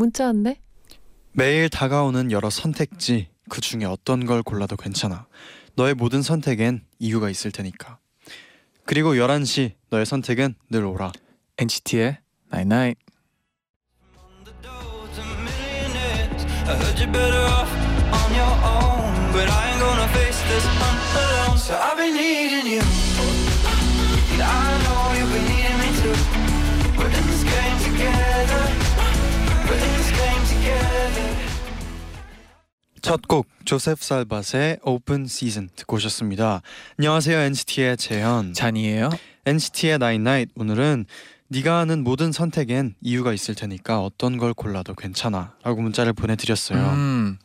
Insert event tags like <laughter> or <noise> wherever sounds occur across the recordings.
문자 왔네. 매일 다가오는 여러 선택지 그 중에 어떤 걸 골라도 괜찮아. 너의 모든 선택엔 이유가 있을 테니까. 그리고 11시 너의 선택은 늘 오라. NCT의 Night Night. I know you've been needing me too. We're in this game together. 첫 곡 Josef Salvat의 Open Season 듣고 오셨습니다. 안녕하세요 NCT의 재현. 쟈니예요. NCT의 나인 나잇 오늘은 네가 하는 모든 선택엔 이유가 있을 테니까 어떤 걸 골라도 괜찮아라고 문자를 보내드렸어요. 음,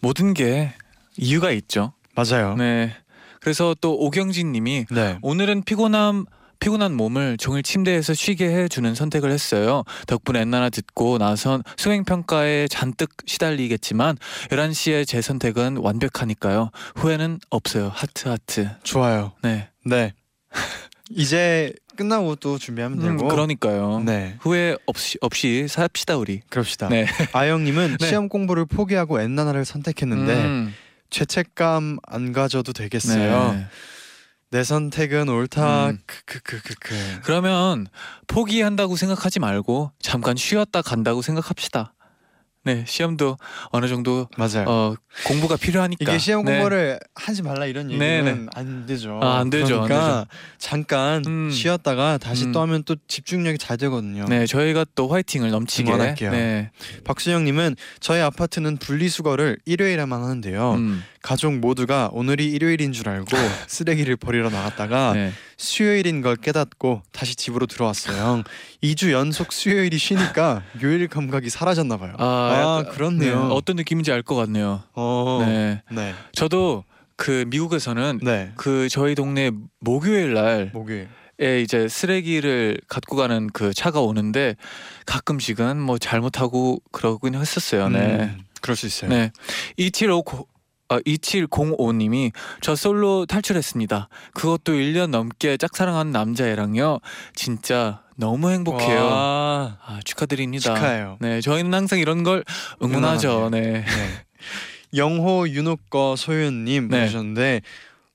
모든 게 이유가 있죠. 맞아요. 네. 그래서 또 오경진님이 네. 오늘은 피곤함 피곤한 몸을 종일 침대에서 쉬게 해주는 선택을 했어요. 덕분에 엔나나 듣고 나선 수행 평가에 잔뜩 시달리겠지만 11시에 제 선택은 완벽하니까요. 후회는 없어요. 하트 하트. 좋아요. 네. 네. <laughs> 이제 끝나고 또 준비하면 음, 되고. 그러니까요. 네. 후회 없이 없이 삽시다 우리. 그럽시다. 네. <laughs> 아영님은 네. 시험 공부를 포기하고 엔나나를 선택했는데 음, 죄책감 안 가져도 되겠어요. 네. 내 선택은 옳다. 음. 크크크크크. 그러면 포기한다고 생각하지 말고 잠깐 쉬었다 간다고 생각합시다. 네, 시험도 어느 정도 맞아요. 어, 공부가 필요하니까. 이게 시험 네. 공부를 하지 말라 이런 네, 얘기는 네. 안 되죠. 아, 안 되죠, 안 그러니까 잠깐 음. 쉬었다가 다시 음. 또 하면 또 집중력이 잘 되거든요. 네, 저희가 또 화이팅을 넘치게. 응원할게요. 네. 박수영님은 저희 아파트는 분리수거를 일요일에만 하는데요. 음, 가족 모두가 오늘이 일요일인 줄 알고 <laughs> 쓰레기를 버리러 나갔다가 네. 수요일인 걸 깨닫고 다시 집으로 들어왔어요. 2주 연속 수요일이 쉬니까 <laughs> 요일 감각이 사라졌나 봐요. 아, 약간- 그렇네요. 네, 어떤 느낌인지 알 것 같네요. 어, 네. 네. 네. 저도 그 미국에서는 네. 그 저희 동네 목요일 날에 목요일. 이제 쓰레기를 갖고 가는 그 차가 오는데 가끔씩은 뭐 잘못하고 그러긴 했었어요. 네. 음, 그럴 수 있어요. 네. 2759 아, 2705님이 저 솔로 탈출했습니다. 그것도 1년 넘게 짝사랑한 남자애랑요. 진짜 너무 행복해요. 와, 아, 축하드립니다. 축하해요. 네, 저희는 항상 이런 걸 응원하죠. 네. 네. 영호 윤호거 소윤님 네. 보셨는데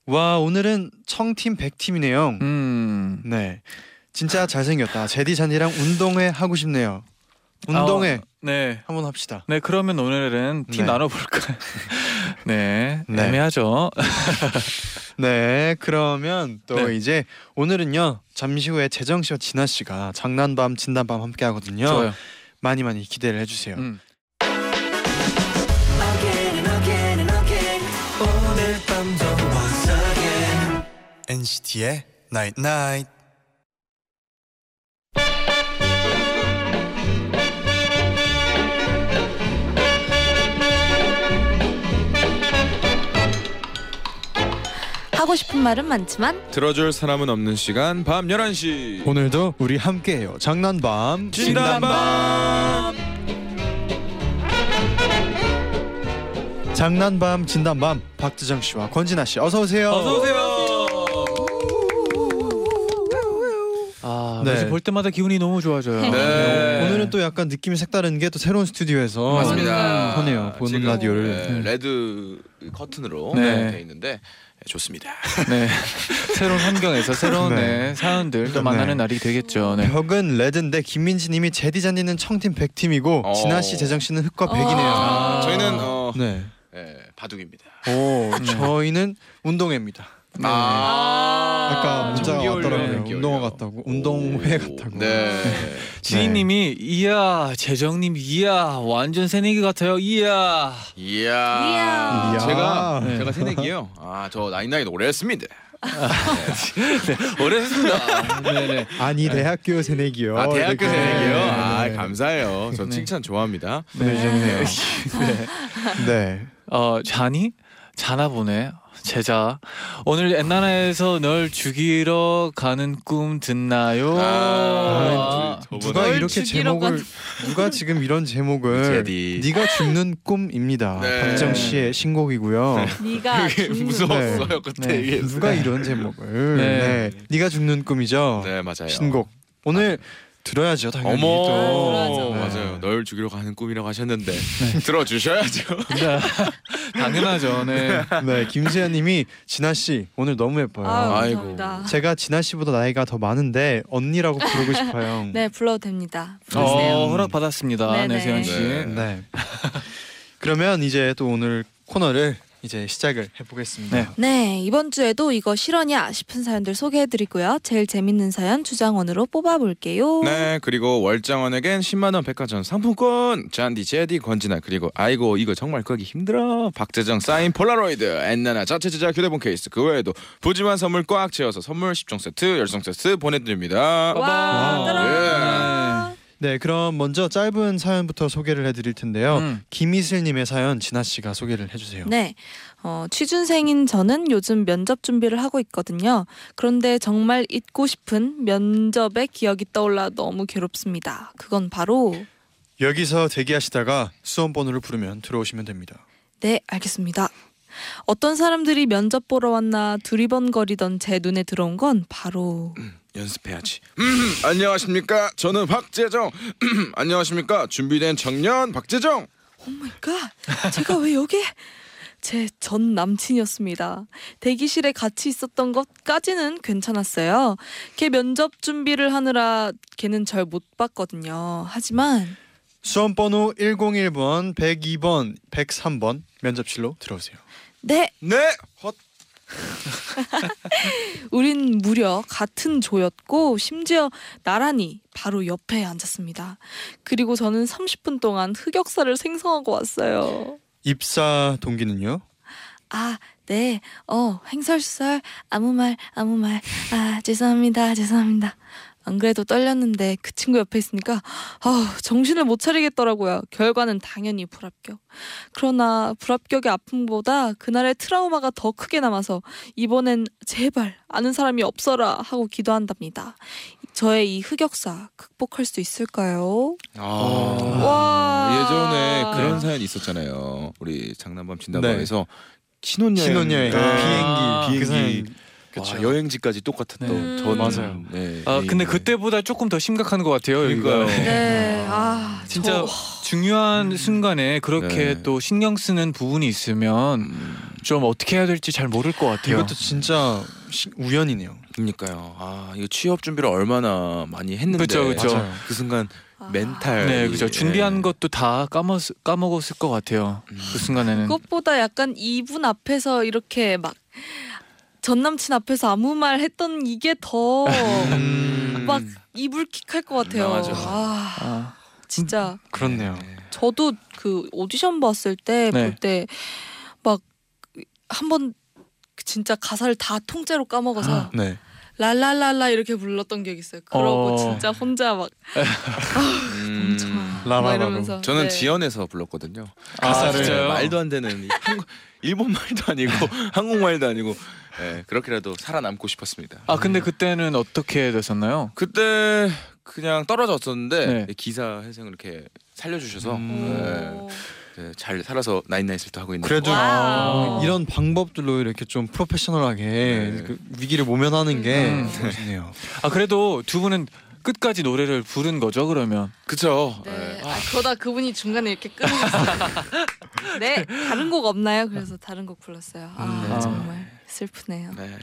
와 오늘은 청팀 100팀이네요. 음. 네, 진짜 잘생겼다. 제디 잔디랑 운동회 하고 싶네요. 운동회 아, 네. 한번 합시다. 네, 그러면 오늘은 팀 네. 나눠 볼까요? <laughs> 네. 네. 애매하죠. <laughs> 네, 그러면 또 네. 이제 오늘은요 잠시 후에 재정 씨와 진아 씨가 장난밤 진단밤 함께 하거든요. 좋아요. 많이 많이 기대를 해주세요. 음. NCT의 Night Night. 하고 싶은 말은 많지만 들어줄 사람은 없는 시간 밤 11시 오늘도 우리 함께해요. 장난밤 진단밤 장난밤 진단밤 박두정 씨와 권진아 씨 어서 오세요. 어서 오세요. 아, 네. 네. 볼 때마다 기분이 너무 좋아져요. 네. 오늘은 또 약간 느낌이 색다른 게 또 새로운 스튜디오에서 맞습니다. 하네요. 보는 지금, 라디오를. 네, red 커튼으로 네. 돼 있는데 네, 좋습니다. 네. <laughs> 새로운 환경에서 새로운 네. 네, 사연들 또 네. 만나는 날이 되겠죠. 네. 벽은 red인데 김민지 님이 제디 잔디는 청팀 백팀이고 어. 진아 씨, 재정 씨는 흑과 어. 백이네요. 아. 저희는 어, 네. 네, 바둑입니다. 오, 네. 저희는 운동회입니다. 아, 아까 문자가 동기 올려요, 왔더라고요. 운동회. 같다고, 운동회 오, 같다고. 네. <laughs> 지희님이 이야 재정님 이야 완전 새내기 같아요 이야 이야. 이야. 제가 네. 제가 새내기요. 아, 저 나인나인 오래 했습니다. 네, 오래 했습니다. 네네. 아니 대학교 새내기요. 아 대학교 이렇게. 새내기요. 네. 아 감사해요. 전 네. 칭찬 좋아합니다. 보내주셨네요. 네. 네. 어 자니? 자나 보네. 제자 오늘 엔나나에서 널 죽이러 가는 꿈 듣나요? 아, 아, 누가 널 이렇게 죽이러 제목을 <laughs> 누가 지금 이런 제목을 제디. 네가 죽는 꿈입니다. 네. 박정 씨의 신곡이고요. <laughs> 네가 그게 죽는 무서웠어요 그때 네. 누가 이런 제목을? 네. 네. 네 가 죽는 꿈이죠. 네 맞아요. 신곡 오늘 들어야죠 당연히 어머 또. 들어야죠. 맞아요. 널 죽이러 가는 꿈이라고 하셨는데 들어주셔야죠. 네. <laughs> 당연하죠. 네. 네 김지현님이 진아 씨 오늘 너무 예뻐요. 아유, 아이고. 감사합니다. 제가 진아 씨보다 나이가 더 많은데 언니라고 부르고 싶어요. <laughs> 네 불러도 됩니다. 부르세요. 어, 허락 받았습니다. 네네. 네, 세현 씨. 네. 네. <laughs> 그러면 이제 또 오늘 코너를 이제 시작을 해보겠습니다. 네. 네 이번 주에도 이거 실화냐 싶은 사연들 소개해드리고요. 제일 재밌는 사연 주장원으로 뽑아볼게요. 네 그리고 월장원에겐 10만 원 백화점 상품권 잔디 제디 권진아 그리고 아이고 이거 정말 끄기 힘들어 박재정 사인 폴라로이드 엔나나 자체 제작 휴대폰 케이스 그 외에도 푸짐한 선물 꽉 채워서 선물 10종 세트 열 종 세트 보내드립니다 와 wow. 따라. 네, 그럼 먼저 짧은 사연부터 소개를 해드릴 텐데요. 음. 김이슬님의 사연 진아 씨가 소개를 해주세요. 네. 어, 취준생인 저는 요즘 면접 준비를 하고 있거든요. 그런데 정말 잊고 싶은 면접의 기억이 떠올라 너무 괴롭습니다. 그건 바로 여기서 대기하시다가 수험 번호를 부르면 들어오시면 됩니다. 네, 알겠습니다. 어떤 사람들이 면접 보러 왔나 두리번거리던 제 눈에 들어온 건 바로 연습해야지 음, 안녕하십니까 저는 박재정 음, 안녕하십니까 준비된 청년 박재정 oh my god 제가 왜 여기에 제전 남친이었습니다. 대기실에 같이 있었던 것까지는 괜찮았어요. 걔 면접 준비를 하느라 걔는 절 못 봤거든요. 하지만 수험 번호 101번, 102번, 103번 면접실로 들어오세요. 네, 네 헛. <laughs> 우린 무려 같은 조였고 심지어 나란히 바로 옆에 앉았습니다. 그리고 저는 30분 동안 흑역사를 생성하고 왔어요. 입사 동기는요? 아, 네. 어, 횡설수설 아무 말 아무 말. 아, 죄송합니다. 죄송합니다. 안 그래도 떨렸는데 그 친구 옆에 있으니까 아, 정신을 못 차리겠더라고요. 결과는 당연히 불합격. 그러나 불합격의 아픔보다 그날의 트라우마가 더 크게 남아서 이번엔 제발 아는 사람이 없어라 하고 기도한답니다. 저의 이 흑역사 극복할 수 있을까요? 아. 와. 예전에 아. 그런 사연 있었잖아요. 우리 장난밤 진단방에서 신혼여행, 신혼여행, 네. 아. 비행기, 그 비행기. 사연. 와, 그쵸. 여행지까지 똑같았던 네. 전 맞아요. 네, 아 근데 네. 그때보다 조금 더 심각한 것 같아요. 그러니까요. 이거. 네. 아, 진짜 저- 중요한 순간에 그렇게 네. 또 신경 쓰는 부분이 있으면 음, 좀 어떻게 해야 될지 잘 모를 것 같아요. 이것도 진짜 시- 우연이네요. 그러니까요. 아 이거 취업 준비를 얼마나 많이 했는데 그쵸, 그쵸. 맞아요. 그 순간 아. 멘탈 네, 그죠. 준비한 예. 것도 다 까먹 까먹었을 것 같아요. 음. 그 순간에는. 그것보다 약간 이분 앞에서 이렇게 막 전 남친 앞에서 아무 말 했던 이게 더 음. 막 이불킥 할 것 같아요. 아, 맞아. 아, 아, 진짜 그렇네요. 네. 저도 그 오디션 봤을 때 네. 볼때 막 한번 진짜 가사를 다 통째로 까먹어서 네. 랄랄랄라 이렇게 불렀던 기억이 있어요. 그러고 어. 진짜 혼자 막 <laughs> 음. 엄청. 이러면서 저는 네. 지어내서 불렀거든요. 아, 가사를 진짜요? 말도 안 되는 이 한국, 일본 말도 아니고 <laughs> 한국 말도 아니고 예, 그렇게라도 살아남고 싶었습니다. 아 근데 그때는 어떻게 됐었나요? 그때 그냥 떨어졌었는데 네. 기사 회생을 이렇게 살려주셔서 음. 오. 네, 네, 잘 살아서 나인나잇을 하고 있는. 그래도 wow. 이런 방법들로 이렇게 좀 프로페셔널하게 네. 그 위기를 모면하는 게 음. 멋있네요. 아 그래도 두 분은 끝까지 노래를 부른 거죠 그러면? 그쵸. 네. 예. 아, 그러다 그분이 중간에 이렇게 끊으셨어요. <laughs> 네, 다른 곡 없나요? 그래서 다른 곡 불렀어요. 아, 음. 정말 슬프네요. 네.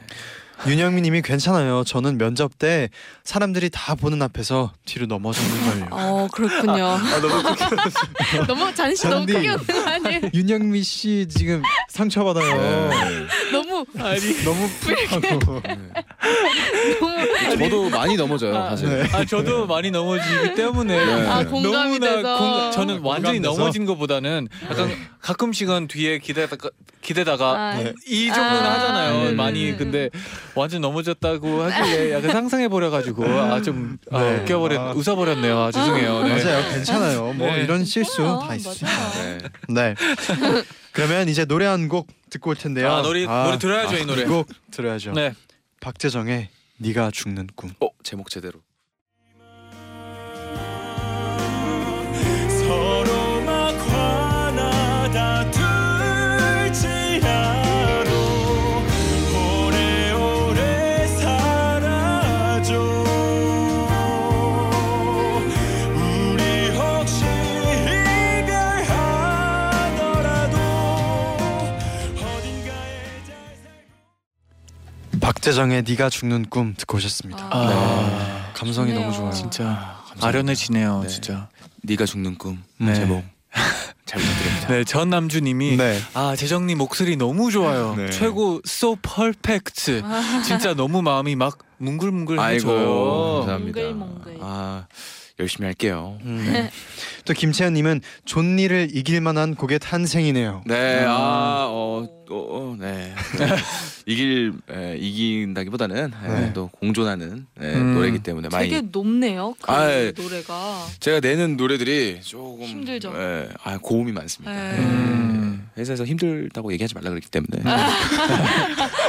윤영미님이 괜찮아요. 저는 면접 때 사람들이 다 보는 앞에서 뒤로 넘어졌는 걸요. 어, 그렇군요. 아 너무 <laughs> 너무 잔시 너무 잔디. 크게 웃는 거 아니에요? 윤영미 씨 지금 상처 받아요. 네. 너무 아니 <laughs> 너무 푸하고 네. <laughs> 저도 많이 넘어져요 사실. 네. 아 저도 많이 넘어지기 때문에 네. 아 공감이 너무나 돼서 공- 저는 완전히 공감돼서? 넘어진 것보다는 약간 가끔씩은 뒤에 기대다가 기대다가 아, 네. 이 정도는 아. 하잖아요. 음. 많이 근데 완전 넘어졌다고 하길래 <laughs> 약간 상상해 버려 가지고 아좀 아, 네. 웃겨버렸 아. 웃어버렸네요. 아, 죄송해요. 네. 맞아요. 괜찮아요. 뭐 네. 이런 실수 어, 다. 맞아요. 네. 네. 그러면 이제 노래 한곡 듣고 올 텐데요. 아, 노래 노래 들어야죠 이 노래. 이곡 들어야죠. 네. 박재정의 네가 죽는 꿈. 어 제목 제대로. 박재정의 네가 죽는 꿈 듣고 오셨습니다. 아. 네. 감성이 좋네요. 너무 좋아요. 진짜 감사합니다. 아련해지네요. 네. 진짜. 네가 죽는 꿈 네. 제목 <laughs> 잘 부탁드립니다. 네, 전 남주님이 네. 아 재정님 목소리 너무 좋아요. 네. 최고 so perfect. 진짜 너무 마음이 막 뭉글뭉글해져요. 아이고 감사합니다. 몽글몽글. 아 열심히 할게요. 음. <laughs> 또 김채연님은 존니를 이길 만한 곡의 탄생이네요. 네, 아, 어, 어, 어, 네. <laughs> 이길 에, 이긴다기보다는 에, 네. 또 공존하는 에, 음. 노래이기 때문에 많이 되게 높네요. 그 아, 예. 노래가. 제가 내는 노래들이 조금 힘들죠. 에, 아, 고음이 많습니다. 네. 에, 음. 회사에서 힘들다고 얘기하지 말라 그랬기 때문에 <laughs>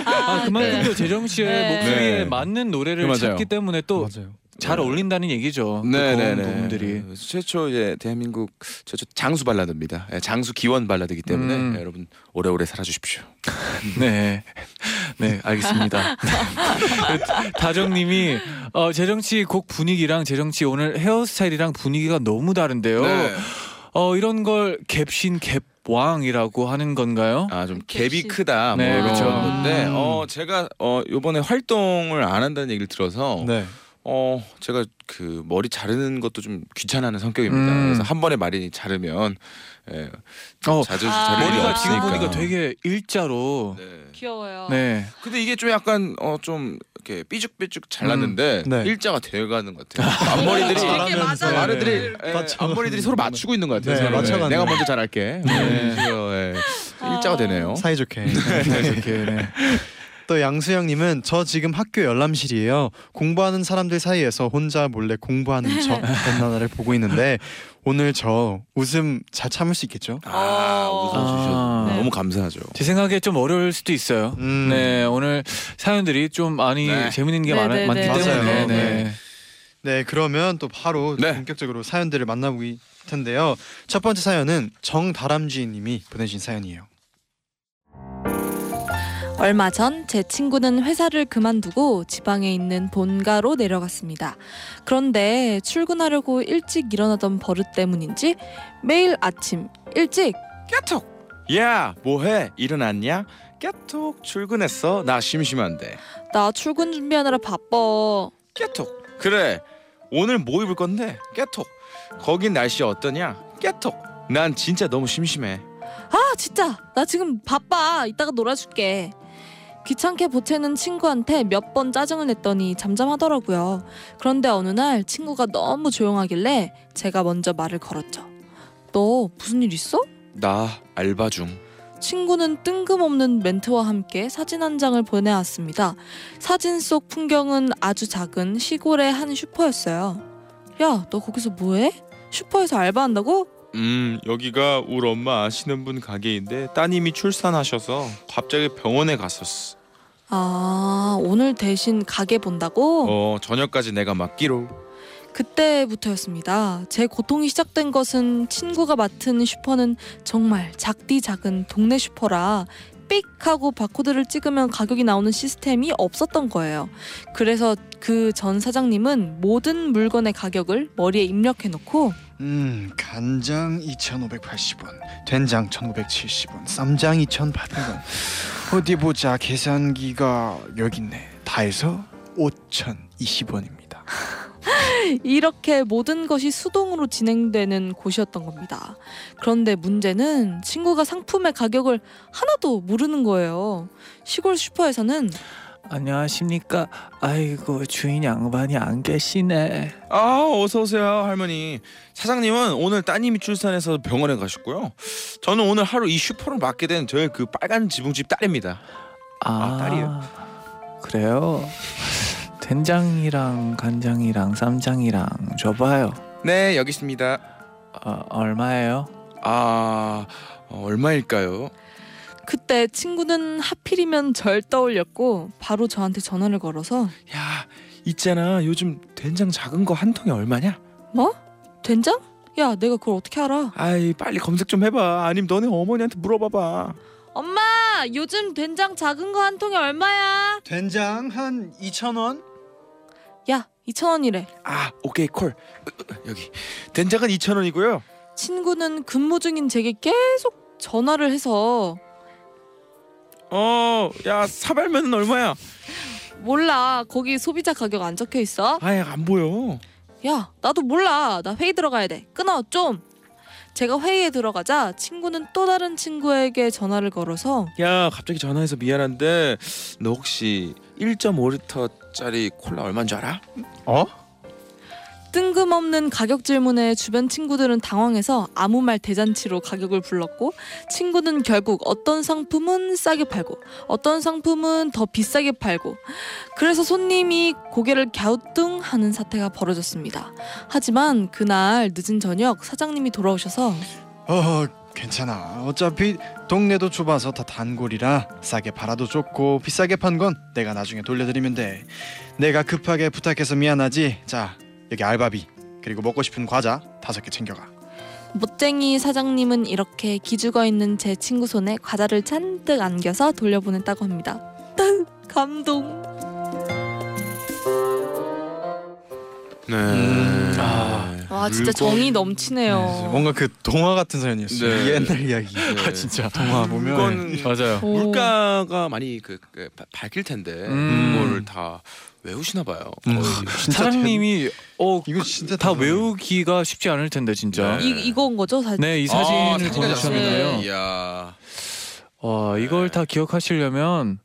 아 그만큼 네. 또 재정 씨의 네. 목소리에 네. 맞는 노래를 네, 맞아요. 찾기 때문에 또잘 맞아요. 어울린다는 얘기죠. 그 네네네. 고음 부분들이. 최초 이제 대한민국 최초 장수 발라드입니다. 예, 장수 기원 발라드이기 때문에 음. 예, 여러분 오래오래 살아주십시오. <laughs> 네, 네 알겠습니다. <laughs> 다정님이 어, 재정 씨곡 분위기랑 재정 씨 오늘 헤어스타일이랑 분위기가 너무 다른데요. 네. 어 이런 걸 갭신 갭왕이라고 하는 건가요? 아 좀. 갭이 크다 뭐 네, 이런 그렇죠. 건데 음. 어 제가 어 요번에 활동을 안 한다는 얘기를 들어서 네. 어 제가 그 머리 자르는 것도 좀 귀찮아하는 성격입니다. 음. 그래서 한 번에 말이 자르면 예, 어, 자주 아. 일이 머리가 지금 없으니까. 보니까 되게 일자로. 네. 귀여워요. 네. 근데 이게 좀 약간 어 좀 이렇게 삐죽삐죽 잘랐는데 음. 네. 일자가 되어가는 것 같아요. 앞머리들이 이렇게 맞아요. 마르들이 예, 맞춰. 앞머리들이 서로 맞추고 있는 것 같아요. 네, 서로. 맞춰가는 내가. 먼저 잘할게. 네. 예, 일자가 되네요. 사이좋게. <laughs> 이렇게. 네. 또 양수영님은 저 지금 학교 열람실이에요. 공부하는 사람들 사이에서 혼자 몰래 공부하는 저 <laughs> 엔나나를 보고 있는데 오늘 저 웃음 잘 참을 수 있겠죠? 아 웃어주셔서 아. 네. 너무 감사하죠. 제 생각에 좀 어려울 수도 있어요. 음. 네 오늘 사연들이 좀 많이 네. 재밌는 게 네, 많, 네, 많기 네. 때문에 맞아요. 네. 네, 그러면 또 바로 네. 본격적으로 사연들을 만나볼 텐데요. 첫 번째 사연은 정다람쥐님이 보내신 사연이에요. 얼마 전 제 친구는 회사를 그만두고 지방에 있는 본가로 내려갔습니다. 그런데 출근하려고 일찍 일어나던 버릇 때문인지 매일 아침 일찍 깨톡. 야 뭐해? 일어났냐? 깨톡 출근했어. 나 심심한데. 나 출근 준비하느라 바빠. 깨톡. 그래. 오늘 뭐 입을 건데? 깨톡. 거긴 날씨 어떠냐? 깨톡. 난 진짜 너무 심심해. 아 진짜 나 지금 바빠. 이따가 놀아줄게. 귀찮게 보채는 친구한테 몇 번 짜증을 냈더니 잠잠하더라고요. 그런데 어느 날 친구가 너무 조용하길래 제가 먼저 말을 걸었죠. 너 무슨 일 있어? 나 알바 중. 친구는 뜬금없는 멘트와 함께 사진 한 장을 보내왔습니다. 사진 속 풍경은 아주 작은 시골의 한 슈퍼였어요. 야, 너 거기서 뭐해? 슈퍼에서 알바한다고? 음 여기가 우리 엄마 아시는 분 가게인데 따님이 출산하셔서 갑자기 병원에 갔었어. 아, 오늘 대신 가게 본다고? 어 저녁까지 내가 맡기로. 그때부터였습니다. 제 고통이 시작된 것은 친구가 맡은 슈퍼는 정말 작디 작은 동네 슈퍼라 삑 하고 바코드를 찍으면 가격이 나오는 시스템이 없었던 거예요. 그래서 그 전 사장님은 모든 물건의 가격을 머리에 입력해 놓고 음, 간장 2,580원, 된장 1,570원, 쌈장 2,800원. 어디 보자. 계산기가 여기 있네. 다 해서 5,020원입니다. 이렇게 모든 것이 수동으로 진행되는 곳이었던 겁니다. 그런데 문제는 친구가 상품의 가격을 하나도 모르는 거예요. 시골 슈퍼에서는 안녕하십니까? 아이고 주인 양반이 안 계시네. 아 어서 오세요 할머니. 사장님은 오늘 따님이 출산해서 병원에 가셨고요. 저는 오늘 하루 이 슈퍼를 맡게 된 저의 그 빨간 지붕집 딸입니다. 아, 딸이에요? 그래요? 된장이랑 간장이랑 쌈장이랑 줘봐요. 네 여기 있습니다. 어, 얼마예요? 아 어, 얼마일까요? 그때 친구는 하필이면 절 떠올렸고 바로 저한테 전화를 걸어서 야 있잖아 요즘 된장 작은 거 한 통에 얼마냐? 뭐? 된장? 야 내가 그걸 어떻게 알아? 아이 빨리 검색 좀 해봐. 아니면 너네 어머니한테 물어봐봐. 엄마 요즘 된장 작은 거 한 통에 얼마야? 된장 한 2천 원? 야 2천 원이래. 아 오케이 콜 여기 된장은 2천 원이고요. 친구는 근무 중인 제게 계속 전화를 해서 어 야 사발면은 얼마야? 몰라 거기 소비자 가격 안 적혀 있어? 아예 안 보여. 야 나도 몰라 나 회의 들어가야 돼 끊어 좀. 제가 회의에 들어가자 친구는 또 다른 친구에게 전화를 걸어서 야 갑자기 전화해서 미안한데 너 혹시 1.5리터짜리 콜라 얼마인 줄 알아? 어? 뜬금없는 가격 질문에 주변 친구들은 당황해서 아무 말 대잔치로 가격을 불렀고 친구는 결국 어떤 상품은 싸게 팔고 어떤 상품은 더 비싸게 팔고 그래서 손님이 고개를 갸우뚱 하는 사태가 벌어졌습니다. 하지만 그날 늦은 저녁 사장님이 돌아오셔서 어 괜찮아. 어차피 동네도 좁아서 다 단골이라 싸게 팔아도 좋고 비싸게 판 건 내가 나중에 돌려드리면 돼. 내가 급하게 부탁해서 미안하지. 자 여기 알바비 그리고 먹고 싶은 과자 다섯 개 챙겨가 멋쟁이 사장님은 이렇게 기죽어 있는 제 친구 손에 과자를 잔뜩 안겨서 돌려보냈다고 합니다. 감동. 네. 음, 아. 와 진짜 정이 넘치네요. 뭔가 그 동화 같은 사연이었어요 네. 옛날 이야기 <laughs> 아, 진짜. 동화 보면 이건 맞아요. 오. 물가가 많이 그, 그 바- 밝힐 텐데 음. 이거를 다 외우시나 봐요. 음. 거의. 사장님이 어 이거 진짜 다 대단하네. 외우기가 쉽지 않을 텐데 진짜. 네. 이 이건 거죠 사실. 네, 이 아, 사진을 사진을 보내주셨는데요. 네. 이야. 와, 이걸 다 기억하시려면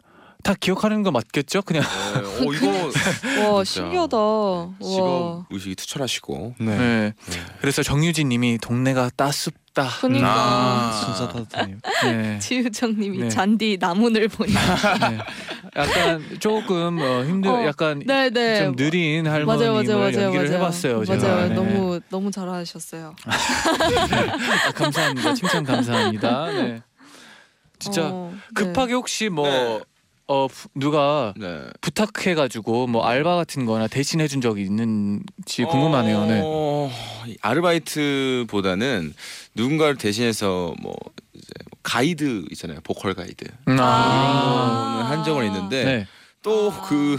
다 기억하는 거 맞겠죠? 그냥. 네. 어 이거 <laughs> 와. 신기하다. 와. 직업 의식이 투철하시고. 네. 네. 그래서 정유진 님이 동네가 따숩다. 그니까 아. 진짜 따뜻해요 네. <laughs> 지우정님이 네. 잔디 나문을 보니. 네. 약간 조금 어, 힘들 어, 약간 네네. 좀 느린 할머님을 맞아요, 맞아요, 맞아요, 연기를 맞아요. 해봤어요. 맞아요. 제가. 네. 너무 너무 잘하셨어요. <laughs> 아, 감사합니다. 칭찬 감사합니다. 네. 진짜 어, 네. 급하게 혹시 뭐 네. 어, 부- 누가 네. 부탁해가지고 뭐 알바 같은-거나 대신해준 적이 있는지 궁금하네요. 네. 어, 이 아르바이트보다는 누군가를 대신해서 뭐 이제 뭐 가이드 있잖아요. 보컬 가이드. 음, 아. 그거는 한 적은 있는데 네. 또 아. 그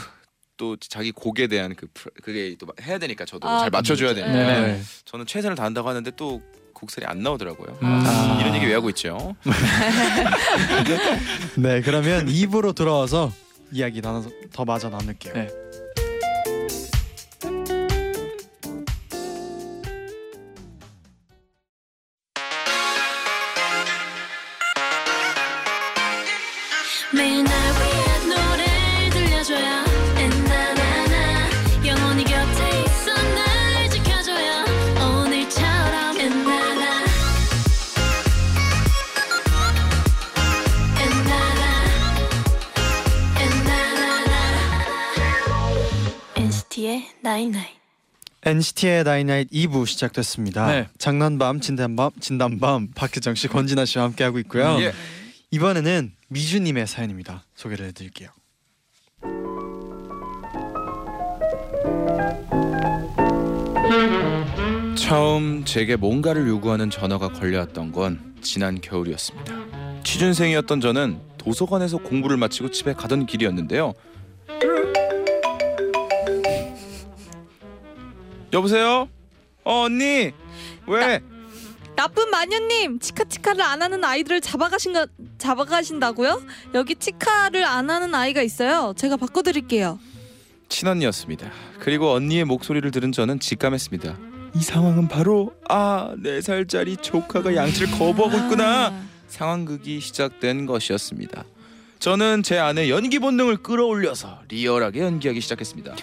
또 자기 곡에 대한 그 그게 또 해야 되니까 저도 아, 잘 맞춰줘야 네. 되니까 네. 저는 최선을 다한다고 하는데 또 곡살이 안 나오더라고요. 음. 아. 이런 얘기 왜 하고 있죠? <laughs> 네 그러면 입으로 돌아와서 이야기 나눠서 더 마저 나눌게요 네. NCT의 나인나잇 2부 시작됐습니다. 네. 장난밤 진단밤 진단밤 박혜정 씨 권진아 씨와 함께 하고 있고요. 예. 이번에는 미주님의 사연입니다. 소개를 해드릴게요. 처음 제게 뭔가를 요구하는 전화가 걸려왔던 건 지난 겨울이었습니다. 취준생이었던 저는 도서관에서 공부를 마치고 집에 가던 길이었는데요. 여보세요? 어 언니 왜? 나쁜 마녀님 치카치카를 안 하는 아이들을 잡아가신가 잡아가신다고요? 여기 치카를 안 하는 아이가 있어요. 제가 바꿔드릴게요. 친언니였습니다. 그리고 언니의 목소리를 들은 저는 직감했습니다. 이 상황은 바로 아 네 살짜리 조카가 양치를 거부하고 있구나. 아, 상황극이 시작된 것이었습니다. 저는 제 안에 연기 본능을 끌어올려서 리얼하게 연기하기 시작했습니다.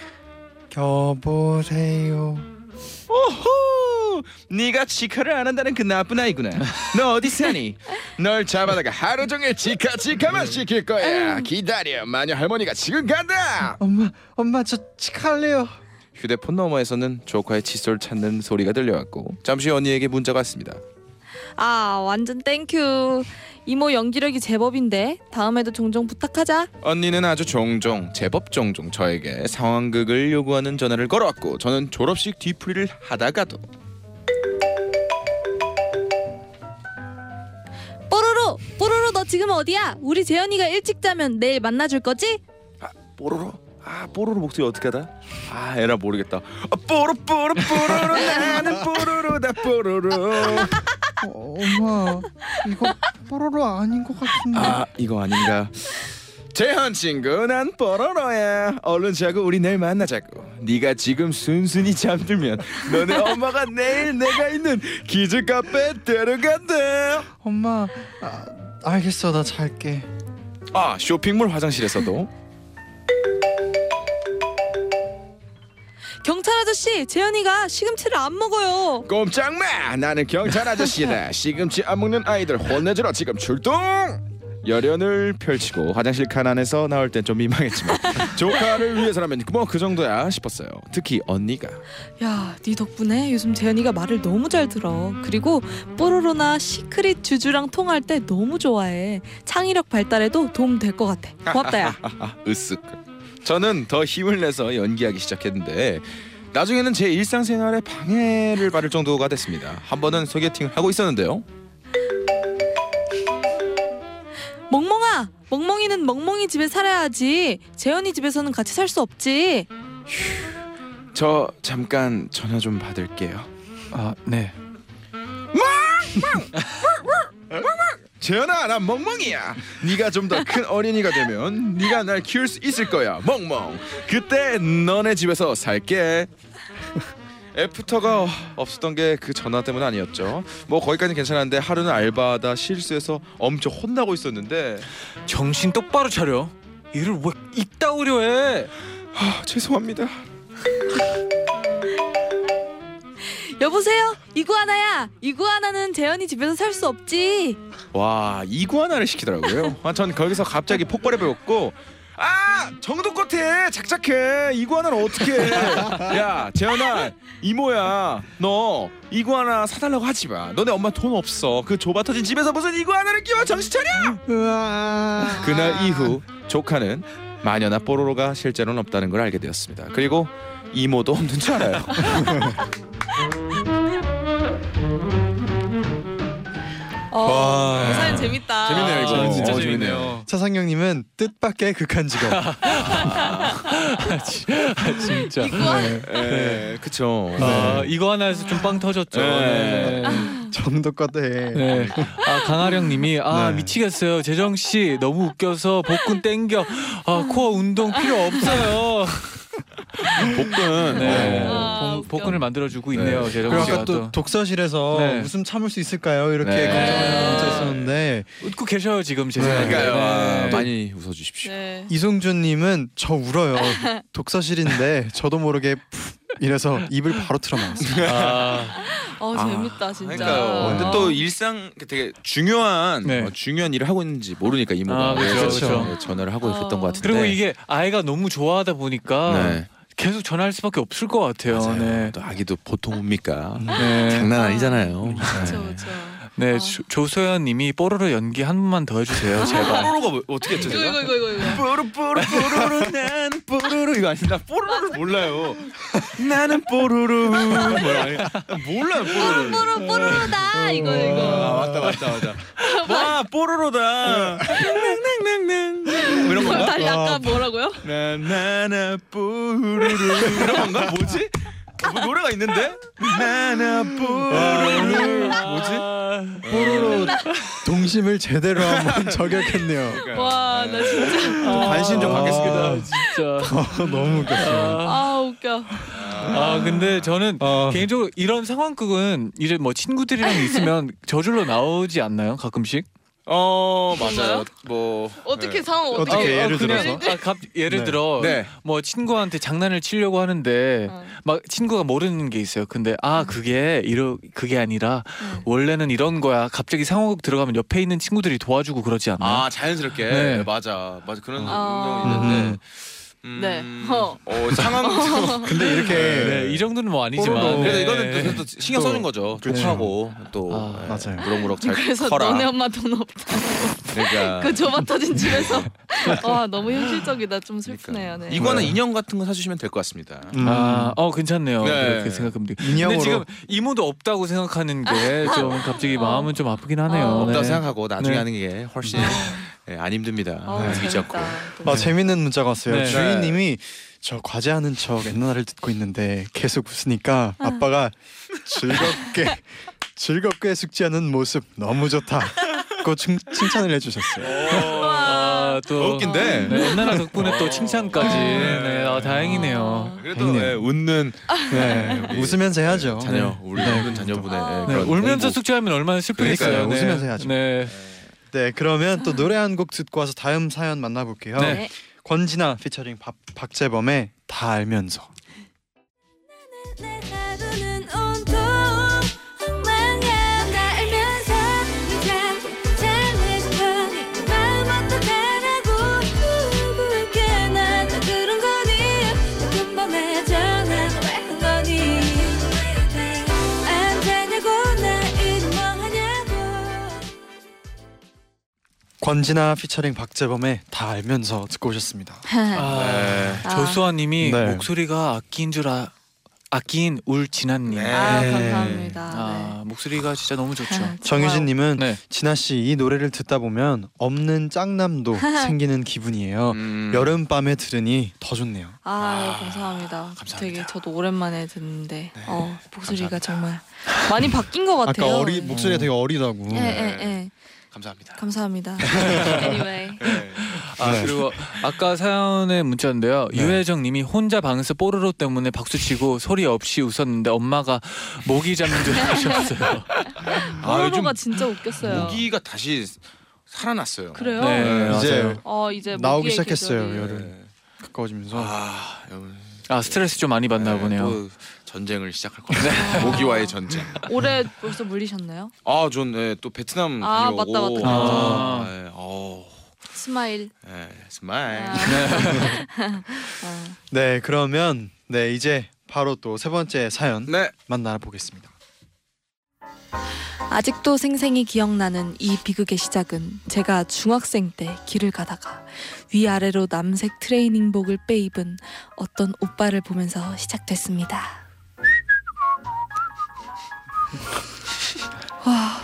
여보세요. 오호! 네가 치카를 안 한다는 그 나쁜 아이구나. 너 어디 사니? 널 잡아다가 하루 종일 치카 치카만 시킬 거야. 기다려. 마녀 할머니가 지금 간다. 엄마, 엄마 저 치카할래요. 휴대폰 너머에서는 조카의 칫솔 찾는 소리가 들려왔고 잠시 후 언니에게 문자가 왔습니다. 아 완전 thank you. 이모 연기력이 제법인데 다음에도 종종 부탁하자. 언니는 아주 종종 제법 종종 저에게 상황극을 요구하는 전화를 걸어왔고 저는 졸업식 뒤풀이를 하다가도 뽀로로 뽀로로 너 지금 어디야? 우리 재현이가 일찍 자면 내일 만나줄 거지? 뽀로로 아 뽀로로 목소리 어떻게 하다? 아 에라 모르겠다. 아, 뽀로 뽀로 뽀로로 나는 뽀로로다 뽀로로. 어, 엄마, 이거 뽀로로 아닌 것 같은데. 아 이거 아닌가? 재현 친구 난 뽀로로야. 얼른 자고 우리 내일 만나자고. 네가 지금 순순히 잠들면 너네 엄마가 내일 내가 있는 키즈 카페 데려간대. 엄마, 아, 알겠어, 나 잘게. 아 쇼핑몰 화장실에서도 경찰 아저씨 재현이가 시금치를 안 먹어요. 꼼짝마 나는 경찰 아저씨다 <laughs> 시금치 안 먹는 아이들 혼내주러 지금 출동 열연을 펼치고 화장실 칸 안에서 나올 땐 좀 민망했지만 <laughs> 조카를 위해서라면 뭐 그 정도야 싶었어요 특히 언니가 야, 네 덕분에 요즘 재현이가 말을 너무 잘 들어. 그리고 뽀로로나 시크릿 주주랑 통화할 때 너무 좋아해. 창의력 발달에도 도움 될 것 같아. 고맙다 야. 아, <laughs> 으쓱 저는 더 힘을 내서 연기하기 시작했는데 나중에는 제 일상생활에 방해를 받을 정도가 됐습니다. 한 번은 소개팅을 하고 있었는데요. 멍멍아, 멍멍이는 멍멍이 집에 살아야지. 재현이 집에서는 같이 살 수 없지. 저 잠깐 전화 좀 받을게요. 아, 네. 재현아 난 멍멍이야. 네가 좀 더 큰 어린이가 되면 네가 날 키울 수 있을 거야 멍멍. 그때 너네 집에서 살게. 애프터가 없었던 게 그 전화 때문 아니었죠. 뭐 거기까지는 괜찮았는데 하루는 알바하다 실수해서 엄청 혼나고 있었는데. 정신 똑바로 차려. 일을 왜 이따구려 해? 아, 죄송합니다 여보세요? 이구아나야. 이구아나는 재현이 집에서 살 수 없지. 와 이구아나를 시키더라고요 아, 전 거기서 갑자기 폭발해 배웠고 아 정도 끝에 작작해 이구아나는 어떻게 야 재현아 이모야 너 이구아나 사달라고 하지 마 너네 엄마 돈 없어 그 좁아 터진 집에서 무슨 이구아나를 끼워 정신 차려. 그날 이후 조카는 마녀나 뽀로로가 실제로는 없다는 걸 알게 되었습니다 그리고 이모도 없는 줄 알아요 <laughs> 와. 이 사연 재밌다. 재밌네요, 이거. 아, 진짜 어, 재밌네요. 차상영님은 뜻밖의 극한 직업. <laughs> 아, 진짜. 이구아 예 그쵸 아, 이거 하나에서 좀 빵 터졌죠. 네. 네. <laughs> 정도껏 해. 네. 아 강아령님이 아 네. 미치겠어요. 재정 씨 너무 웃겨서 복근 땡겨. 아 코어 운동 필요 없어요. <laughs> <laughs> 복근 네. 아, 복-. 복근을 만들어주고 있네요. 재정 그리고 아까 또또 독서실에서 네. 웃음 참을 수 있을까요? 이렇게 네. 걱정하는 문자 있었는데 웃고 계셔요 지금 제 네. 생각에. 그러니까요 아, 네. 많이 웃어주십시오 네. 이송준님은 저 울어요. <laughs> 독서실인데 저도 모르게 푹 이래서 입을 바로 틀어막았어요. 아, 어 아, 재밌다 진짜. 그러니까요. 근데 어. 또 일상 되게 중요한 네. 어, 중요한 일을 하고 있는지 모르니까 이모가 아, 그렇죠, 그래서 그렇죠. 전화를 하고 어. 있었던 것 같은데. 그리고 이게 아이가 너무 좋아하다 보니까 네. 계속 전화할 수밖에 없을 것 같아요. 맞아요. 네. 또 아기도 보통 옵니까? 네. 장난 아니잖아요. 그렇죠 그렇죠. 네, 아. 조- 조소연 님이 뽀로로 연기 한 번만 더 해주세요, 제발. 뽀로로가 뭐, 어떻게 했죠 이거 제가? 이거 이거 이거. 뽀로 뽀로 뽀로로 나는 뽀로로 이거 아니 나 뽀로로를 몰라요. 나는 뽀로로 뭐라 몰라요 뽀로로. 뽀로 뽀로로다 이거 아 이거. 맞다 맞다 맞다. <laughs> 와 뽀로로다. 낭낭낭낭 이런 건가? 다시 아까 뭐라고요? 나나나 뽀로로 이런 건가? 뭐지? 뭐 노래가 있는데? 나나 뽀로로 뭐지? 뽀로로 동심을 제대로 한번 <laughs> 저격했네요. 와 나 진짜 관심 좀 갖겠습니다. 진짜. 어, <laughs> 너무 웃겼어요. 아 웃겨. 아, 근데 저는 어. 개인적으로 이런 상황극은 이제 뭐 친구들이랑 있으면 저절로 나오지 않나요? 가끔씩? 어? 맞아요. 뭐 어떻게 네. 상황 어떻게? 어떻게 예를 그냥, 들어서? 아, 갑, 예를 네. 들어 네. 뭐 친구한테 장난을 치려고 하는데 어. 막 친구가 모르는 게 있어요. 근데 아 그게 이러 그게 아니라 음. 원래는 이런 거야. 갑자기 상호극 들어가면 옆에 있는 친구들이 도와주고 그러지 않나요? 아 자연스럽게 네. 맞아 맞아 그런 아. 경우 있는데 음. 음, 네. 어. 어 상황 <laughs> <laughs> 근데 이렇게 네, 이 정도는 뭐 아니지만. 그래도 네. 이거는 또, 그래도 신경 또, 써준 거죠. 그렇죠. 좋하고 또 아, 예, 맞아요. 무럭무럭 잘 그래서 커라. 너네 엄마 돈 없다. 그러니까 <laughs> 그 좁아 터진 집에서 <laughs> 와 너무 현실적이다. 좀 슬프네요. 네. 이거는 네. 인형 같은 거 사주시면 될 것 같습니다. 음, 아, 어 괜찮네요. 네. 그렇게 생각합니다. 근데 인형으로 지금 이모도 없다고 생각하는 게 <laughs> 좀 갑자기 어. 마음은 좀 아프긴 하네요. 어. 없다고 네. 생각하고 나중에 네. 하는 게 훨씬 예, 안 힘듭니다. 어, 네, 재밌다. 아, 재밌는 문자가 왔어요. 네. 주인님이 저 과제하는 척 옛날을 듣고 있는데 계속 웃으니까 아빠가 즐겁게 즐겁게 숙제하는 모습 너무 좋다. 고 칭, 칭찬을 해주셨어요. 아, 또더 웃긴데? 네, 옛날 덕분에 또 칭찬까지. 네, 아, 다행이네요. 그래도 다행이네요. 예, 웃는 네, 우리 웃으면서 해야죠. 자녀 네. 우리 네, 웃는 자녀분의 아. 예, 네, 그런 울면서 공부. 숙제하면 얼마나 슬프겠어요. 그러니까요. 네. 웃으면서 해야죠. 네. 네, 그러면 또 노래 한 곡 듣고 와서 다음 사연 만나볼게요. 네. 네. 권진아 피처링 박, 박재범의 다 알면서. 내 하루는 권진아 피처링 박재범의 다 알면서 듣고 오셨습니다. <laughs> 아, 네. 아. 조수아님이 네. 목소리가 아낀 줄 아, 아낀 울진아님. 네. 아 네. 감사합니다. 아 목소리가 진짜 너무 좋죠. <laughs> 네. 정유진님은 네. 진아 씨 이 노래를 듣다 보면 없는 짱남도 <laughs> 생기는 기분이에요. 음. 여름 밤에 들으니 더 좋네요. 아, 감사합니다. 감사합니다. 되게 저도 오랜만에 듣는데 네, 어, 목소리가 감사합니다. 정말 많이 바뀐 것 같아요. 아까 어리 목소리가 되게 어리다고. 예, 예, 예. 감사합니다. 감사합니다. <laughs> anyway. 네. 아 네. 그리고 아까 사연의 문자인데요. 네. 유혜정님이 혼자 방에서 뽀로로 때문에 박수치고 소리 없이 웃었는데 엄마가 모기 잡는 줄 아셨어요. <laughs> 아, 요즘 뽀로로가 진짜 웃겼어요. 모기가 다시 살아났어요. 그래요? 네, 네, 이제. 어 이제 나오기 시작했어요, 계절이- 여름. 네. 가까워지면서. 아. 아 스트레스 좀 많이 받나 네, 보네요. 또 전쟁을 시작할 것 같아요. <laughs> 모기와의 전쟁. 올해 벌써 물리셨나요? 아, 전 네, 또 베트남 아, 다녀오고. 맞다, 맞다, 맞다. 아, 네, 어, smile. 네, smile. 아. <laughs> 아. 네, 그러면 네 이제 바로 또 세 번째 사연 네. 만나 보겠습니다. 아직도 생생히 기억나는 이 비극의 시작은 제가 중학생 때 길을 가다가 위아래로 남색 트레이닝복을 빼입은 어떤 오빠를 보면서 시작됐습니다. 와,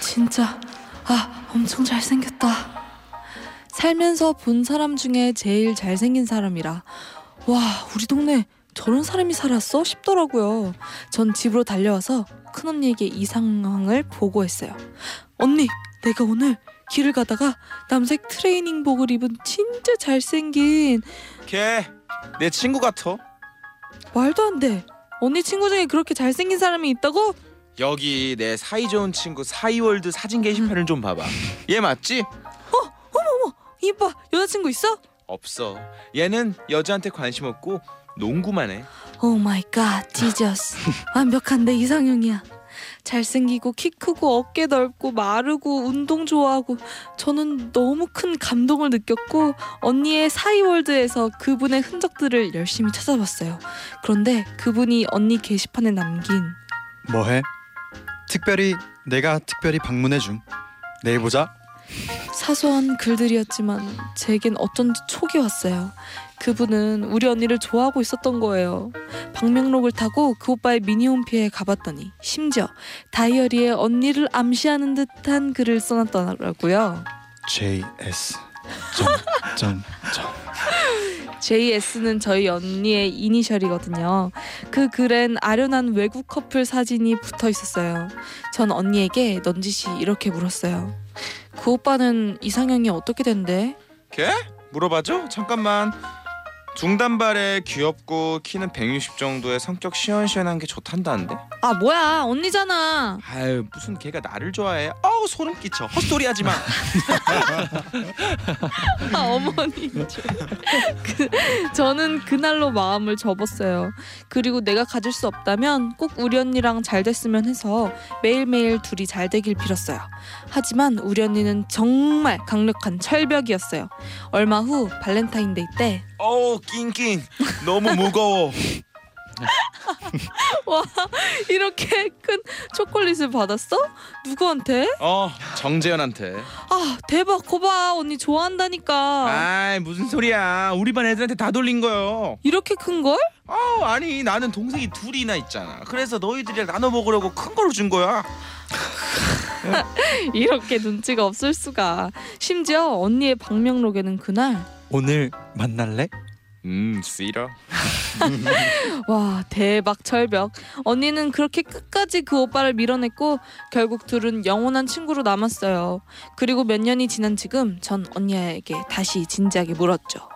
진짜 아, 엄청 잘생겼다. 살면서 본 사람 중에 제일 잘생긴 사람이라 와, 우리 동네 저런 사람이 살았어 싶더라고요. 전 집으로 달려와서 큰언니에게 이 상황을 보고했어요. 언니, 내가 오늘 길을 가다가 남색 트레이닝복을 입은 진짜 잘생긴 걔 내 친구 같아. 말도 안 돼. 언니 친구 중에 그렇게 잘생긴 사람이 있다고? 여기 내 사이 좋은 친구 싸이월드 사진 게시판을 좀 봐봐. 얘 맞지? 이봐, 여자친구 있어? 없어. 얘는 여자한테 관심 없고 농구만 해. Oh my God, Jesus. 완벽한 내 이상형이야. 잘생기고 키 크고 어깨 넓고 마르고 운동 좋아하고 저는 너무 큰 감동을 느꼈고 언니의 사이월드에서 그분의 흔적들을 열심히 찾아봤어요. 그런데 그분이 언니 게시판에 남긴 뭐해? 특별히 내가 특별히 방문해 줌. 내일 보자. 사소한 글들이었지만 제겐 어쩐지 촉이 왔어요. 그분은 우리 언니를 좋아하고 있었던 거예요. 방명록을 타고 그 오빠의 미니홈피에 가봤더니 심지어 다이어리에 언니를 암시하는 듯한 글을 써놨더라고요. JS. 점, 점, 점. JS는 저희 언니의 이니셜이거든요. 그 글엔 아련한 외국 커플 사진이 붙어 있었어요. 전 언니에게 넌지시 이렇게 물었어요. 그 오빠는 이상형이 어떻게 된대? 걔? 물어봐줘. 잠깐만. 중단발에 귀엽고 키는 160 정도의 성격 시원시원한 게 좋단다는데? 아 뭐야 언니잖아. 아유 무슨 걔가 나를 좋아해? 아우 소름 끼쳐. 헛소리 하지 마. <laughs> 아 어머니. 그, 저는 그날로 마음을 접었어요. 그리고 내가 가질 수 없다면 꼭 우리 언니랑 잘 됐으면 해서 매일매일 둘이 잘 되길 빌었어요. 하지만 우리 언니는 정말 강력한 철벽이었어요. 얼마 후 발렌타인데이 때 어우 낑낑 너무 무거워. <laughs> 이렇게 큰 초콜릿을 받았어? 누구한테? 어 정재현한테. 아 대박 거봐 언니 좋아한다니까 아이 무슨 소리야? 우리 반 애들한테 다 돌린 거요. 이렇게 큰 걸? 어 아니 나는 동생이 둘이나 있잖아. 그래서 너희들이랑 나눠 먹으려고 큰 거로 준 거야. <laughs> 이렇게 눈치가 없을 수가 심지어 언니의 방명록에는 그날 오늘 만날래? 음 싫어. <laughs> 와 대박 철벽 언니는 그렇게 끝까지 그 오빠를 밀어냈고 결국 둘은 영원한 친구로 남았어요 그리고 몇 년이 지난 지금 전 언니에게 다시 진지하게 물었죠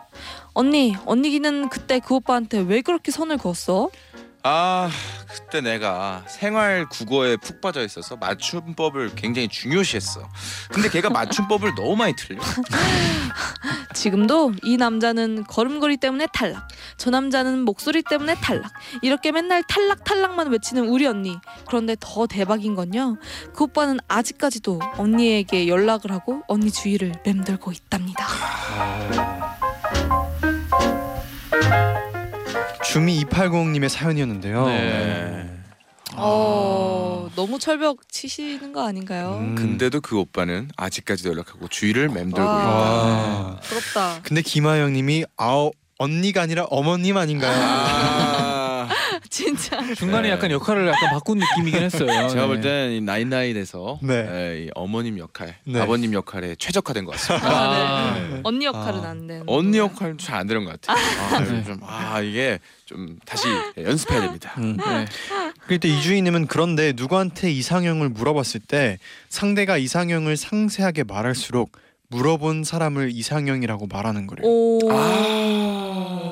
언니 언니기는 그때 그 오빠한테 왜 그렇게 선을 그었어? 아 그때 내가 생활 국어에 푹 빠져 있어서 맞춤법을 굉장히 중요시했어. 근데 걔가 맞춤법을 너무 많이 틀려. <laughs> 지금도 이 남자는 걸음걸이 때문에 탈락 저 남자는 목소리 때문에 탈락 이렇게 맨날 탈락 탈락만 외치는 우리 언니 그런데 더 대박인 건요 그 오빠는 아직까지도 언니에게 연락을 하고 언니 주위를 맴돌고 있답니다 주미 280님의 사연이었는데요. 네. 어 너무 철벽 치시는 거 아닌가요? 음. 근데도 그 오빠는 아직까지도 연락하고 주위를 맴돌고 와. 있다. 와. 부럽다 근데 김하영님이 아우 언니가 아니라 어머님 아닌가요? 아, 진짜 <laughs> 중간에 네. 약간 역할을 약간 바꾼 느낌이긴 했어요. <laughs> 제가 네. 볼땐 나인나인에서 네. 에, 이 어머님 역할, 네. 아버님 역할에 최적화된 것 같습니다. 아, 네. 언니 역할은 아. 안 되는 언니 거예요? 역할은 잘 안 되는 것 같아요. 아, 좀, 아 이게 좀 다시 연습해야 됩니다. 음, 네. 그때 이주희님은 그런데 누구한테 이상형을 물어봤을 때 상대가 이상형을 상세하게 말할수록 물어본 사람을 이상형이라고 말하는 거래요. 오 아,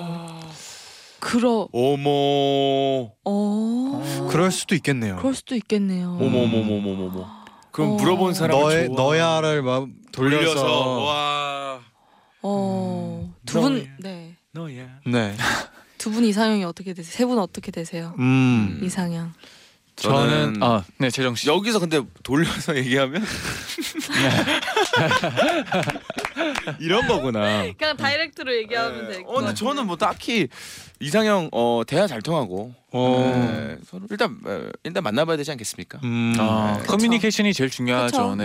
그러 어머, 어 그럴 수도 있겠네요. 그럴 수도 있겠네요 어머, 어머, 어머, 어머, 어머. 그럼 어. 물어본 사람을 너의 좋아. 너야를 막 돌려서, 돌려서 와 어, 두 분, 너의- 네. 너야. 네. 두 분 이상형이 어떻게 되세요? 세 분 어떻게 되세요? 음. 이상형. 저는 저는 아, 네 재정 씨. 여기서 근데 돌려서 얘기하면 <laughs> <laughs> <laughs> 이런 거구나. 그냥 다이렉트로 얘기하면 네. 될 어, 근데 저는 뭐 딱히 이상형 어 대화 잘 통하고 어. 네, 서로 일단 어, 일단 만나봐야 되지 않겠습니까? 음. 아, 네. 커뮤니케이션이 제일 중요하죠. 그쵸. 네.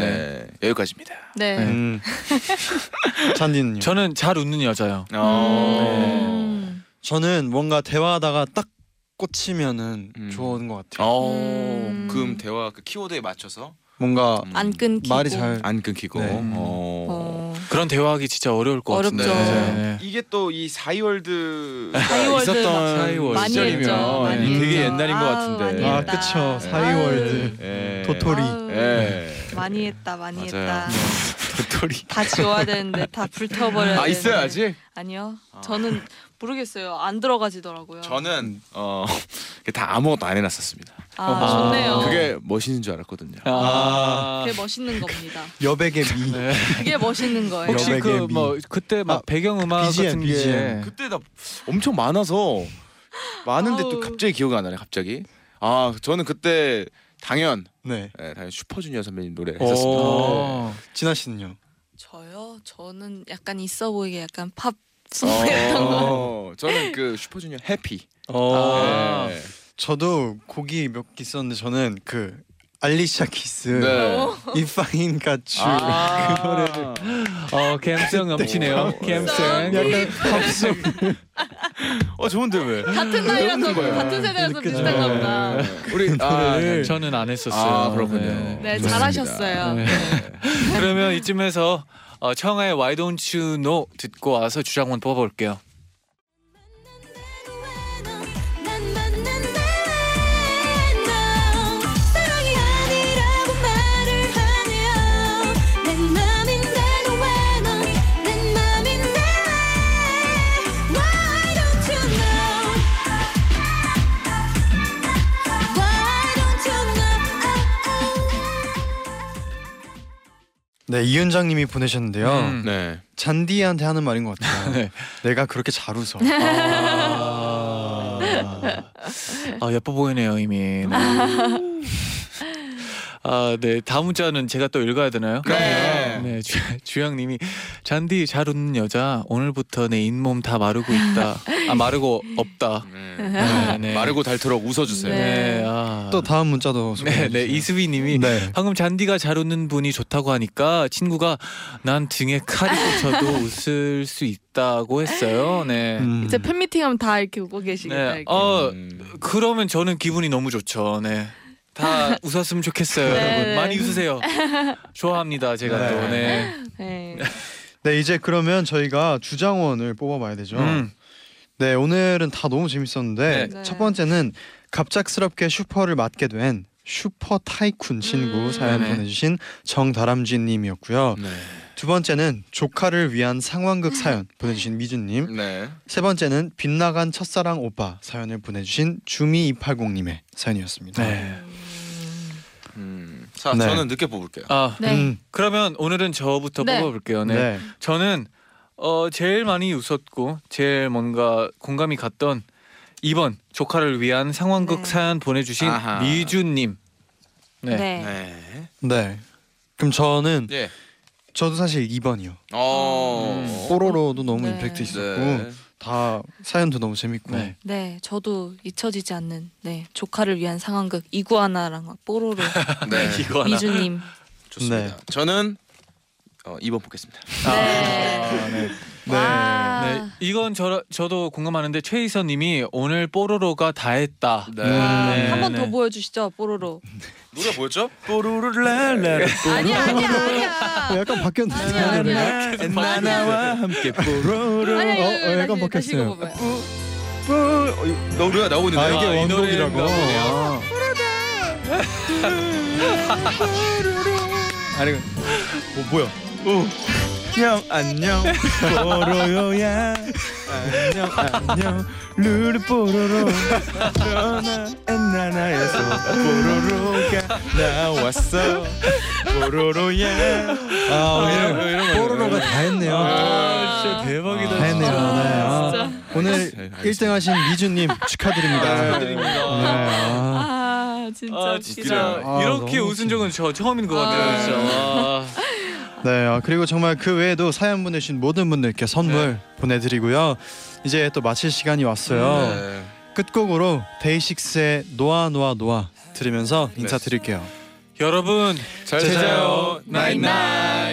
네. 여기까지입니다. 네. 음. <laughs> 쟈니는요? 저는 잘 웃는 여자요. 어. 음. 저는 뭔가 대화하다가 딱 꽂히면은 음. 좋은 것 같아요. 어. 음. 그럼 대화 그 키워드에 맞춰서 뭔가 음, 안 끊기고. 말이 잘 안 끊기고. 네. 어. 어. 그런 대화하기 진짜 어려울 것 어렵죠. 같은데. 네. 이게 또 이 싸이월드 싸이월드 있었던 싸이월드. 많이 시절이면. 많이 되게 했죠. 옛날인 것 아우, 같은데. 많이 아 했다. 그쵸 싸이월드 예. 도토리. 예. 많이 했다 많이 맞아요. 했다. 도토리. 다 지워야 되는데 다 불태워버려야 아 되는데. 아직? 아니요. 아. 저는 모르겠어요. 안 들어가지더라고요. 저는 <laughs> 어다 아무것도 안 해놨었습니다. 아, 아, 좋네요. 그게 멋있는 줄 알았거든요. 아, 그게 멋있는 겁니다. 여백의 미 네. 그게 멋있는 거예요. 혹시 여백의 그 미. 뭐 그때 막 아, 배경 음악 BGM, 같은 게 BGM. 그때 나 엄청 많아서 많은데 또 아우. 갑자기 기억이 안 나네 갑자기. 아 저는 그때 당연 네 예, 당연 슈퍼주니어 선배님 노래 오. 했었습니다. 어. 진아 씨는요? 저요? 저는 약간 있어 보이게 약간 팝송 <laughs> 했던 거. 어, 저는 그 슈퍼주니어 Happy. 아. 예. 저도 곡이 몇 개 있었는데 저는 그 알리샤 키스 네. If I Ain't Got You 아. 그 노래를 어 감성 넘치네요. 오. 감성. 약간 팝송 <laughs> 어 좋은데 왜? 같은 나이라서. 같은 세대라서. 비슷한가 보다. 우리 아, 노래를 저는 안 했었어요. 아, 그렇군요. 네. 네. 잘하셨어요. 네. 그러면 이쯤에서 어, 청하의 Why Don't You Know 듣고 와서 주장 한번 뽑아볼게요. 네 이은장님이 보내셨는데요. 음. 네. 잔디한테 하는 말인 것 같아요. <laughs> 네. 내가 그렇게 잘 웃어. 아, 아 예뻐 보이네요 이미. 네. <laughs> 아, 네. 다음 문자는 제가 또 읽어야 되나요? 네. 네, 주, 주영님이 잔디 잘 웃는 여자 오늘부터 내 잇몸 다 마르고 있다. 아 마르고 없다. 네. 네, 네. 마르고 닳도록 웃어주세요. 네. 아. 또 다음 문자도 네, 소개해 네. 주세요. 이수빈님이 네. 방금 잔디가 잘 웃는 분이 좋다고 하니까 친구가 난 등에 칼이 꽂혀도 <laughs> 웃을 수 있다고 했어요. 네. 음. 이제 팬미팅하면 다 이렇게 웃고 계시겠다. 네. 이렇게. 어 음. 그러면 저는 기분이 너무 좋죠. 네. 다 <laughs> 웃었으면 좋겠어요, 네, 여러분. 네. 많이 웃으세요. 좋아합니다, 제가 네. 또. 네. 네. 네 이제 그러면 저희가 주장원을 뽑아봐야 되죠. 음. 네 오늘은 다 너무 재밌었는데 네. 첫 번째는 갑작스럽게 슈퍼를 맡게 된 슈퍼 타이쿤 친구 음. 사연 네네. 보내주신 정다람쥐님이었고요. 네. 두 번째는 조카를 위한 상황극 사연 <laughs> 보내주신 미준님. 네. 세 번째는 빗나간 첫사랑 오빠 사연을 보내주신 주미 280님의 사연이었습니다. 네. 음. 자, 네. 저는 늦게 뽑을게요. 아, 네. 음, 그러면 오늘은 저부터 네. 뽑아볼게요. 네. 네. 저는 어 제일 많이 웃었고 제일 뭔가 공감이 갔던 2번 조카를 위한 상황극 네. 사연 보내주신 아하. 미주님. 네. 네. 네. 네. 그럼 저는 예. 저도 사실 2번이요. 어. 음. 뽀로로도 너무 네. 임팩트 있었고 네. 다 사연도 너무 재밌고 네. 네, 저도 잊혀지지 않는 네 조카를 위한 상황극 이구아나랑 뽀로로 <laughs> 네. 이거 하나. 미주님. 좋습니다. 네. 저는 어, 2번 뽑겠습니다. 네. 아, 네. 네. 와. 네, 이건 저 저도 공감하는데 최희선 님이 오늘 뽀로로가 다 했다. 네. 와, 네, 한번 네. 더 보여주시죠 뽀로로. 노래 뭐였죠? 뽀로로랄라 아니야 아니야 아니야. 어, 약간 바뀌었는데 아니야, 아니야. 노래가? 엔나나와 함께 뽀로로 아니야 이거, 어, 이거 어, 약간 다시, 다시 바뀌었어요. 읽어봐봐요. 뽀 어, 노래가 나오고 있는데 아 이게 아, 이 원곡이라고. 아. <laughs> 아니 뭐 뭐야? 형 안녕 뽀로로야 안녕 안녕 루루 뽀로로 너나 엔나나에서 뽀로로가 나왔어 뽀로로야 아 오늘. 뽀로로가 다 했네요. 아, 진짜 대박이다. 다 했네요. 네. 아, 진짜. 오늘 네, 알겠습니다. 1등 하신 미주님 축하드립니다. 네. 축하드립니다. 네. 아. 아 진짜 아 웃기다. 진짜 아, 이렇게 웃은 적은 저 처음인 것 같아요. 아. 진짜. 와. 네, 아, 그리고 정말 그 외에도 사연 보내신 모든 분들께 선물 네. 보내드리고요. 이제 또 마칠 시간이 왔어요. 네. 끝곡으로 데이식스의 놓아 놓아 놓아 들으면서 네. 인사드릴게요. 여러분 잘. 자요 night night.